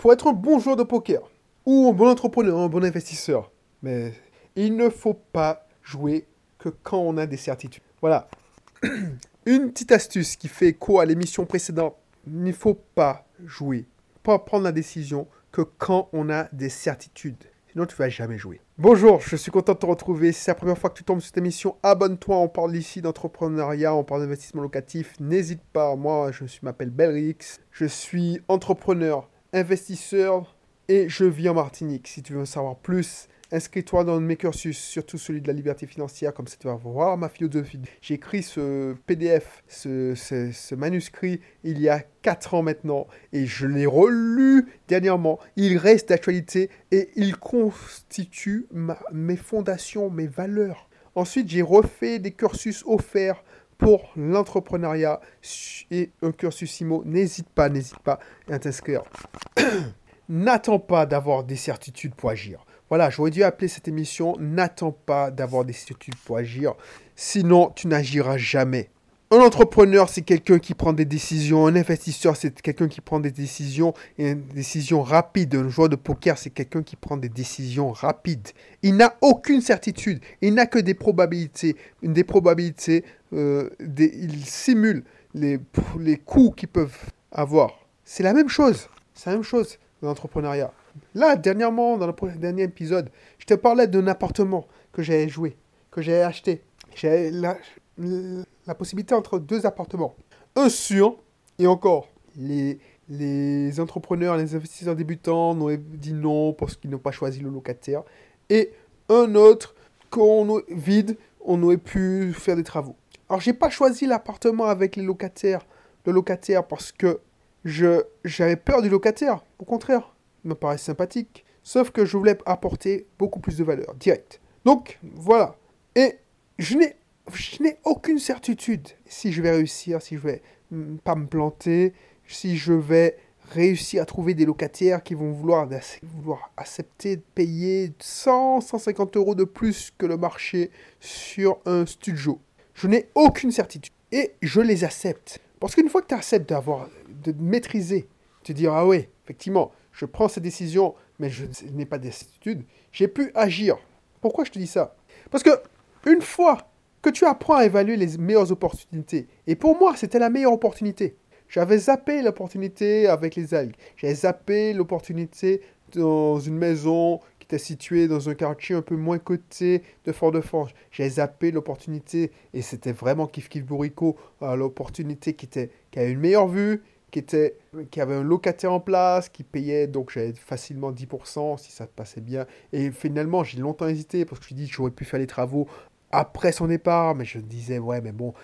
pour être un bon joueur de poker, ou un bon entrepreneur, un bon investisseur, mais il ne faut pas jouer que quand on a des certitudes. Voilà. Une petite astuce qui fait écho à l'émission précédente. Il ne faut pas jouer, pas prendre la décision que quand on a des certitudes. Sinon, tu vas jamais jouer. Bonjour, je suis content de te retrouver. Si c'est la première fois que tu tombes sur cette émission, abonne-toi. On parle ici d'entrepreneuriat, on parle d'investissement locatif. N'hésite pas. Moi, je m'appelle Belrix. Je suis entrepreneur, investisseur et je vis en Martinique. Si tu veux en savoir plus, Inscris-toi dans mes cursus, surtout celui de la liberté financière, comme ça tu vas voir ma philosophie. J'ai écrit ce PDF, ce, manuscrit, il y a 4 ans maintenant, et je l'ai relu dernièrement. Il reste d'actualité et il constitue mes fondations, mes valeurs. Ensuite, j'ai refait des cursus offerts pour l'entrepreneuriat et un cursus IMO. N'hésite pas, n'hésite pas à t'inscrire. N'attends pas d'avoir des certitudes pour agir. Voilà, j'aurais dû appeler cette émission N'attends pas d'avoir des certitudes pour agir, sinon tu n'agiras jamais. Un entrepreneur, c'est quelqu'un qui prend des décisions. Un investisseur, c'est quelqu'un qui prend des décisions et une décision rapide. Un joueur de poker, c'est quelqu'un qui prend des décisions rapides. Il n'a aucune certitude. Il n'a que des probabilités. Des probabilités, euh, il simule les, les coûts qu'ils peuvent avoir. C'est la même chose. C'est la même chose dans l'entrepreneuriat. Là, dernièrement, dans le dernier épisode, je te parlais d'un appartement que j'ai joué, que j'ai acheté. J'ai la, la, possibilité entre deux appartements. Un sur, et encore, les, les entrepreneurs, les investisseurs débutants n'ont dit non parce qu'ils n'ont pas choisi le locataire. Et un autre, qu'on vide, on aurait pu faire des travaux. Alors, j'ai pas choisi l'appartement avec les locataires, le locataire, parce que je j'avais peur du locataire. Au contraire, me paraît sympathique, sauf que je voulais apporter beaucoup plus de valeur, direct. Donc, voilà. Et je n'ai, je n'ai aucune certitude si je vais réussir, si je vais pas me planter, si je vais réussir à trouver des locataires qui vont vouloir, vouloir accepter de payer 100, 150 euros de plus que le marché sur un studio. Je n'ai aucune certitude. Et je les accepte. Parce qu'une fois que tu acceptes d'avoir, de maîtriser, te dire, ah ouais, effectivement, je prends cette décision, mais je n'ai pas d'incertitude, j'ai pu agir. Pourquoi je te dis ça? Parce que une fois que tu apprends à évaluer les meilleures opportunités, et pour moi, c'était la meilleure opportunité. J'avais zappé l'opportunité avec les algues. J'avais zappé l'opportunité dans une maison était située dans un quartier un peu moins coté de Fort-de-France. J'avais zappé l'opportunité, et c'était vraiment kiff kiff bourrico, euh, l'opportunité qui, était, qui avait une meilleure vue, qui, était, qui avait un locataire en place, qui payait, donc j'avais facilement 10% si ça passait bien. Et finalement, j'ai longtemps hésité parce que je me dis que j'aurais pu faire les travaux après son départ, mais je disais, ouais, mais bon,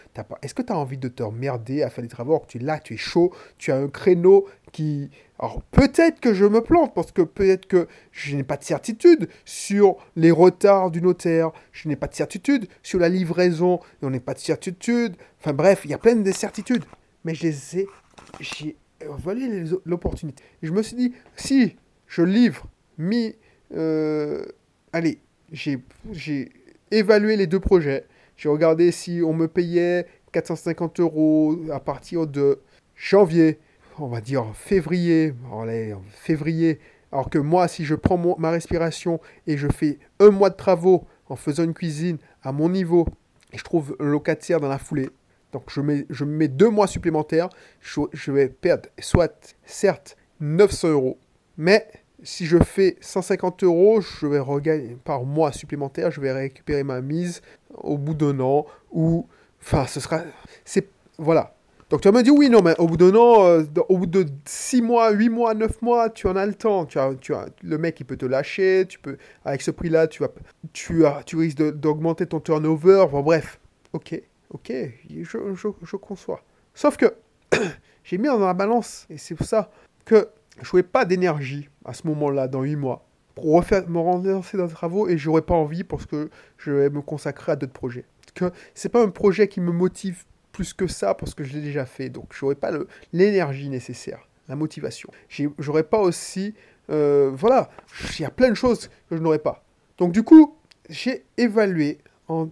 est-ce que tu as envie de te remerder à faire des travaux? Alors que tu es là, tu es chaud, tu as un créneau qui... Alors peut-être que je me plante, parce que peut-être que je n'ai pas de certitude sur les retards du notaire, je n'ai pas de certitude sur la livraison, on n'est pas de certitude, enfin bref, il y a plein de certitudes, mais je les ai j'ai volé l'opportunité. Je me suis dit, si je livre, mis, euh, allez, j'ai évalué les deux projets. J'ai regardé si on me payait 450 euros à partir de janvier, on va dire février, février. Alors que moi, si je prends ma respiration et je fais un mois de travaux en faisant une cuisine à mon niveau, je trouve un locataire dans la foulée, donc je, mets, je mets deux mois supplémentaires, je, vais perdre soit, certes, 900 euros, mais si je fais 150 euros, je vais regagner par mois supplémentaire, je vais récupérer ma mise au bout d'un an, ou, enfin, ce sera, c'est, voilà. Donc tu vas me dire, oui, non, mais au bout d'un an, euh, au bout de 6 mois, 8 mois, 9 mois, tu en as le temps. Tu as, tu as, le mec, il peut te lâcher, tu peux, avec ce prix-là, tu, vas, tu, as, tu risques d'augmenter ton turnover, bon, bref, ok. Ok, je, je, conçois. Sauf que j'ai mis dans la balance, et c'est pour ça que je n'avais pas d'énergie à ce moment-là, dans 8 mois, pour me relancer dans les travaux, et j'aurais pas envie parce que je vais me consacrer à d'autres projets. Parce que c'est pas un projet qui me motive plus que ça parce que je l'ai déjà fait, donc j'aurais pas l'énergie nécessaire, la motivation. J'aurais pas aussi, euh, voilà, il y a plein de choses que je n'aurais pas. Donc du coup, j'ai évalué, en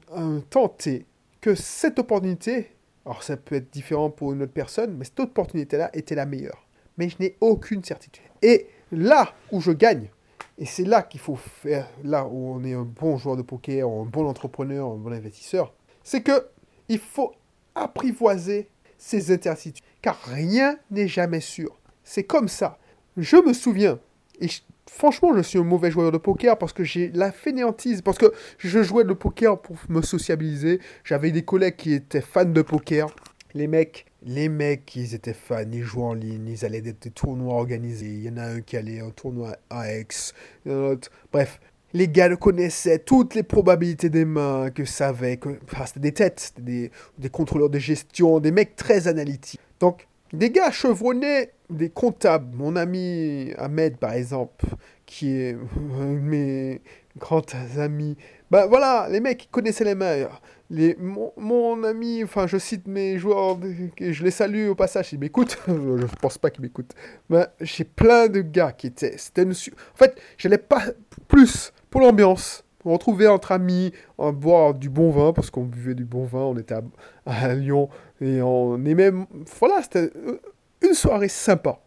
tenté que cette opportunité, alors ça peut être différent pour une autre personne, mais cette opportunité-là était la meilleure. Mais je n'ai aucune certitude. Et là où je gagne, et c'est là qu'il faut faire, là où on est un bon joueur de poker, un bon entrepreneur, un bon investisseur, c'est que il faut apprivoiser ses incertitudes, car rien n'est jamais sûr. C'est comme ça. Je me souviens, et franchement, je suis un mauvais joueur de poker parce que j'ai la fainéantise, parce que je jouais le poker pour me sociabiliser. J'avais des collègues qui étaient fans de poker. Les mecs, les mecs, ils étaient fans, ils jouaient en ligne, ils allaient des tournois organisés. Il y en a un qui allait au tournoi à Aix, Bref, les gars connaissaient toutes les probabilités des mains, que savaient, que c'était des têtes, des, des contrôleurs de gestion, des mecs très analytiques. Donc, des gars chevronnés, des comptables. Mon ami Ahmed, par exemple, qui est un de mes grands amis. Bah voilà, les mecs, ils connaissaient les mains. Les, mon, ami, enfin, je cite mes joueurs, je les salue au passage, ils m'écoutent. je pense pas qu'ils m'écoutent. Mais j'ai plein de gars qui étaient. C'était En fait, j'allais pas plus pour l'ambiance. On retrouvait entre amis, à boire du bon vin, parce qu'on buvait du bon vin, on était à, Lyon, et on aimait... Voilà, c'était euh, une soirée sympa.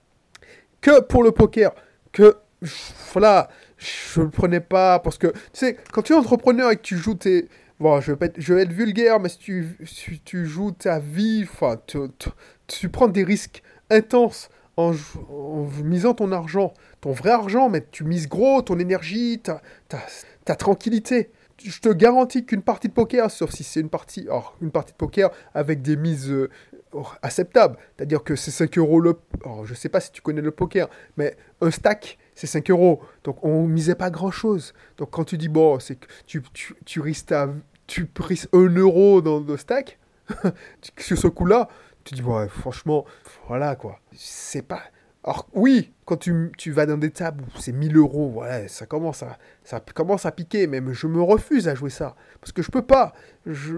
Que pour le poker, que... Voilà, je le prenais pas, parce que, tu sais, quand tu es entrepreneur et que tu joues tes... Bon, je vais, être, je vais être vulgaire, mais si tu, si tu joues ta vie, enfin, tu, tu, prends des risques intenses en, misant ton argent ton vrai argent, mais tu mises gros, ton énergie, ta, ta, tranquillité. Je te garantis qu'une partie de poker, sauf si c'est une partie, or, une partie de poker avec des mises euh, acceptables, c'est-à-dire que c'est 5 euros le. Alors, je sais pas si tu connais le poker, mais un stack, c'est 5 euros. Donc on misait pas grand-chose. Donc quand tu dis, bon, c'est que tu, tu, tu risques tu risques 1 euro dans le stack, sur ce coup-là, tu dis, bon, franchement, voilà quoi. C'est pas alors oui, quand tu, tu vas dans des tables où c'est 1000 euros, voilà, ça commence à, ça commence à piquer, mais je me refuse à jouer ça. Parce que je peux pas. Je,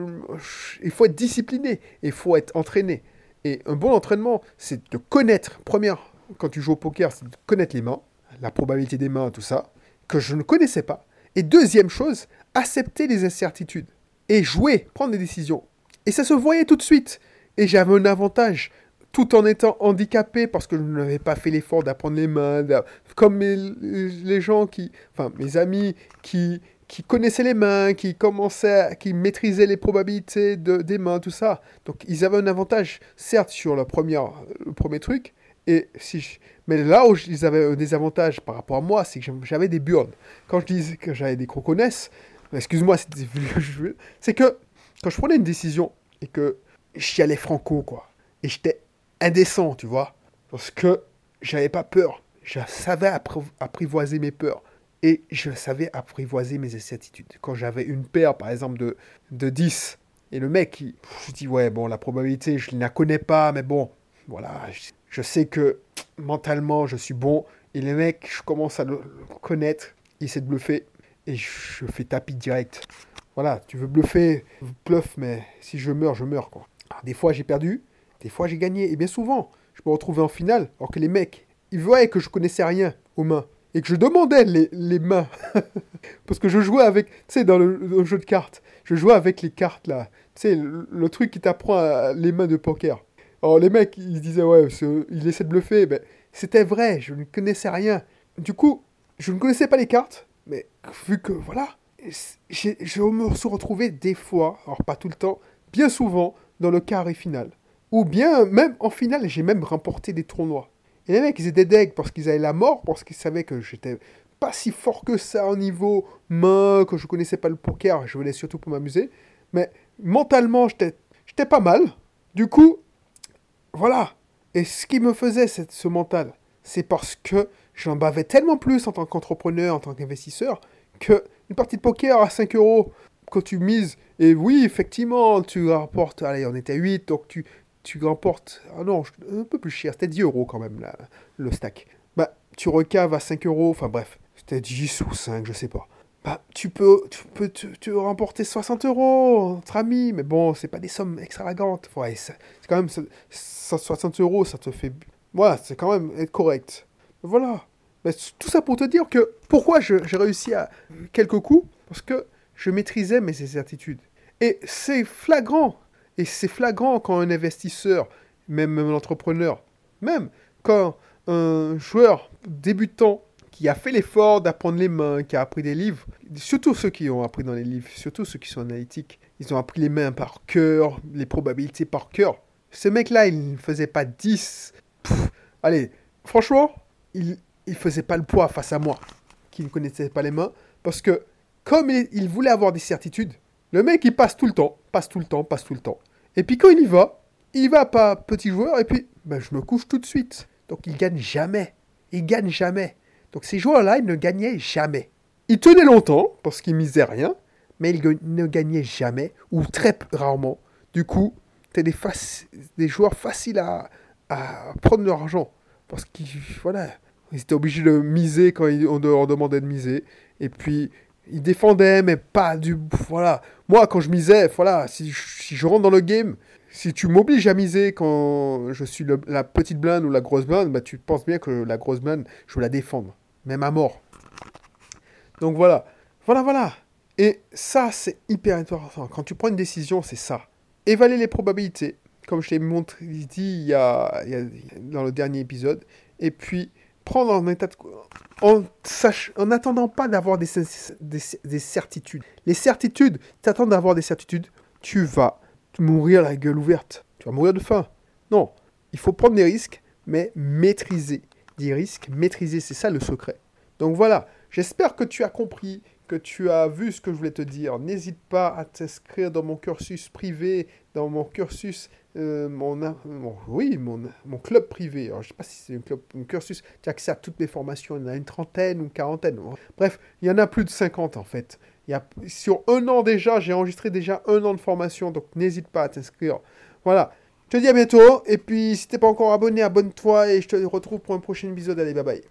il faut être discipliné, il faut être entraîné. Et un bon entraînement, c'est de connaître, première, quand tu joues au poker, c'est de connaître les mains, la probabilité des mains, tout ça, que je ne connaissais pas. Et deuxième chose, accepter les incertitudes. Et jouer, prendre des décisions. Et ça se voyait tout de suite. Et j'avais un avantage tout en étant handicapé parce que je n'avais pas fait l'effort d'apprendre les mains, comme les gens qui, enfin mes amis qui, qui connaissaient les mains, qui commençaient, qui maîtrisaient les probabilités de, des mains, tout ça. Donc ils avaient un avantage, certes sur la première, le premier truc, et si mais là où ils avaient un désavantage par rapport à moi, c'est que j'avais des burnes. Quand je disais que j'avais des croconesses, excuse-moi, c'est que quand je prenais une décision et que j'y allais franco, quoi, et j'étais indécent, tu vois. Parce que j'avais pas peur. Je savais apprivoiser mes peurs. Et je savais apprivoiser mes incertitudes. Quand j'avais une paire, par exemple, de, de 10, et le mec, il, je dis, ouais, bon, la probabilité, je ne la connais pas, mais bon, voilà, je, sais que mentalement, je suis bon. Et le mec, je commence à le, connaître, il essaie de bluffer, et je fais tapis direct. Voilà, tu veux bluffer, bluff, mais si je meurs, je meurs, quoi. des fois, j'ai perdu, des fois, j'ai gagné. Et bien souvent, je me retrouvais en finale, alors que les mecs, ils voyaient que je connaissais rien aux mains. Et que je demandais les, mains. Parce que je jouais avec, tu sais, dans le, jeu de cartes, je jouais avec les cartes là. Tu sais, le, truc qui t'apprend les mains de poker. Alors les mecs, ils disaient, ouais, il essaie de bluffer. Ben, c'était vrai, je ne connaissais rien. Du coup, je ne connaissais pas les cartes, mais vu que, voilà, je me suis retrouvé des fois, alors pas tout le temps, bien souvent, dans le carré final. Ou bien, même en finale, j'ai même remporté des tournois. Et les mecs, ils étaient deg parce qu'ils avaient la mort, parce qu'ils savaient que j'étais pas si fort que ça au niveau main, que je connaissais pas le poker, je voulais surtout pour m'amuser. Mais mentalement, j'étais pas mal. Du coup, voilà. Et ce qui me faisait ce mental, c'est parce que j'en bavais tellement plus en tant qu'entrepreneur, en tant qu'investisseur, que une partie de poker à 5 euros, quand tu mises, et oui, effectivement, tu rapportes, allez, on était à 8, donc tu, tu remportes, ah non, un peu plus cher, c'était 10 euros quand même, là, le stack. Bah, tu recaves à 5 euros, enfin bref, c'était 10 ou 5, je sais pas. Bah, tu peux, tu peux tu, remporter 60 euros entre amis, mais bon, c'est pas des sommes extravagantes. Ouais, c'est quand même 60 euros, ça te fait. Voilà, c'est quand même être correct. Voilà. Mais tout ça pour te dire que pourquoi j'ai réussi à quelques coups? Parce que je maîtrisais mes incertitudes. Et c'est flagrant et c'est flagrant quand un investisseur, même un entrepreneur, même quand un joueur débutant qui a fait l'effort d'apprendre les mains, qui a appris des livres, surtout ceux qui ont appris dans les livres, surtout ceux qui sont analytiques, ils ont appris les mains par cœur, les probabilités par cœur. Ce mec-là, il ne faisait pas 10. allez, franchement, il ne faisait pas le poids face à moi, qui ne connaissait pas les mains, parce que comme il, voulait avoir des certitudes, le mec, il passe tout le temps, passe tout le temps, passe tout le temps. Et puis quand il y va, il va pas petit joueur, et puis ben, je me couche tout de suite. Donc il gagne jamais. Il gagne jamais. Donc ces joueurs-là, ils ne gagnaient jamais. Ils tenaient longtemps, parce qu'ils misaient rien, mais ils ne gagnaient jamais, ou très rarement. Du coup, c'était des, des joueurs faciles à, prendre leur argent. Parce qu'ils voilà, ils étaient obligés de miser quand on leur demandait de miser. Et puis, ils défendaient, mais pas du... Voilà. Moi, quand je misais, voilà, si je rentre dans le game, si tu m'obliges à miser quand je suis la petite blinde ou la grosse blinde, bah, tu penses bien que la grosse blinde, je veux la défendre. Même à mort. Donc voilà. Voilà, voilà. Et ça, c'est hyper intéressant. Quand tu prends une décision, c'est ça. Évaluer les probabilités, comme je t'ai montré dit il y, a, dans le dernier épisode. Et puis, prendre en état de... En, en attendant pas d'avoir des, des, des certitudes. Les certitudes, tu attends d'avoir des certitudes, tu vas mourir la gueule ouverte. Tu vas mourir de faim. Non, il faut prendre des risques, mais maîtriser. Des risques, maîtriser, c'est ça le secret. Donc voilà, j'espère que tu as compris, que tu as vu ce que je voulais te dire. N'hésite pas à t'inscrire dans mon cursus privé, dans mon cursus, euh, mon, oui, mon, mon, club privé. Je ne sais pas si c'est un, club, un cursus, tu as accès à toutes mes formations, il y en a une trentaine ou une quarantaine. Bref, il y en a plus de 50 en fait. Sur un an déjà, j'ai enregistré déjà un an de formation, donc n'hésite pas à t'inscrire. Voilà. Je te dis à bientôt, et puis si t'es pas encore abonné, abonne-toi, et je te retrouve pour un prochain épisode. Allez, bye bye.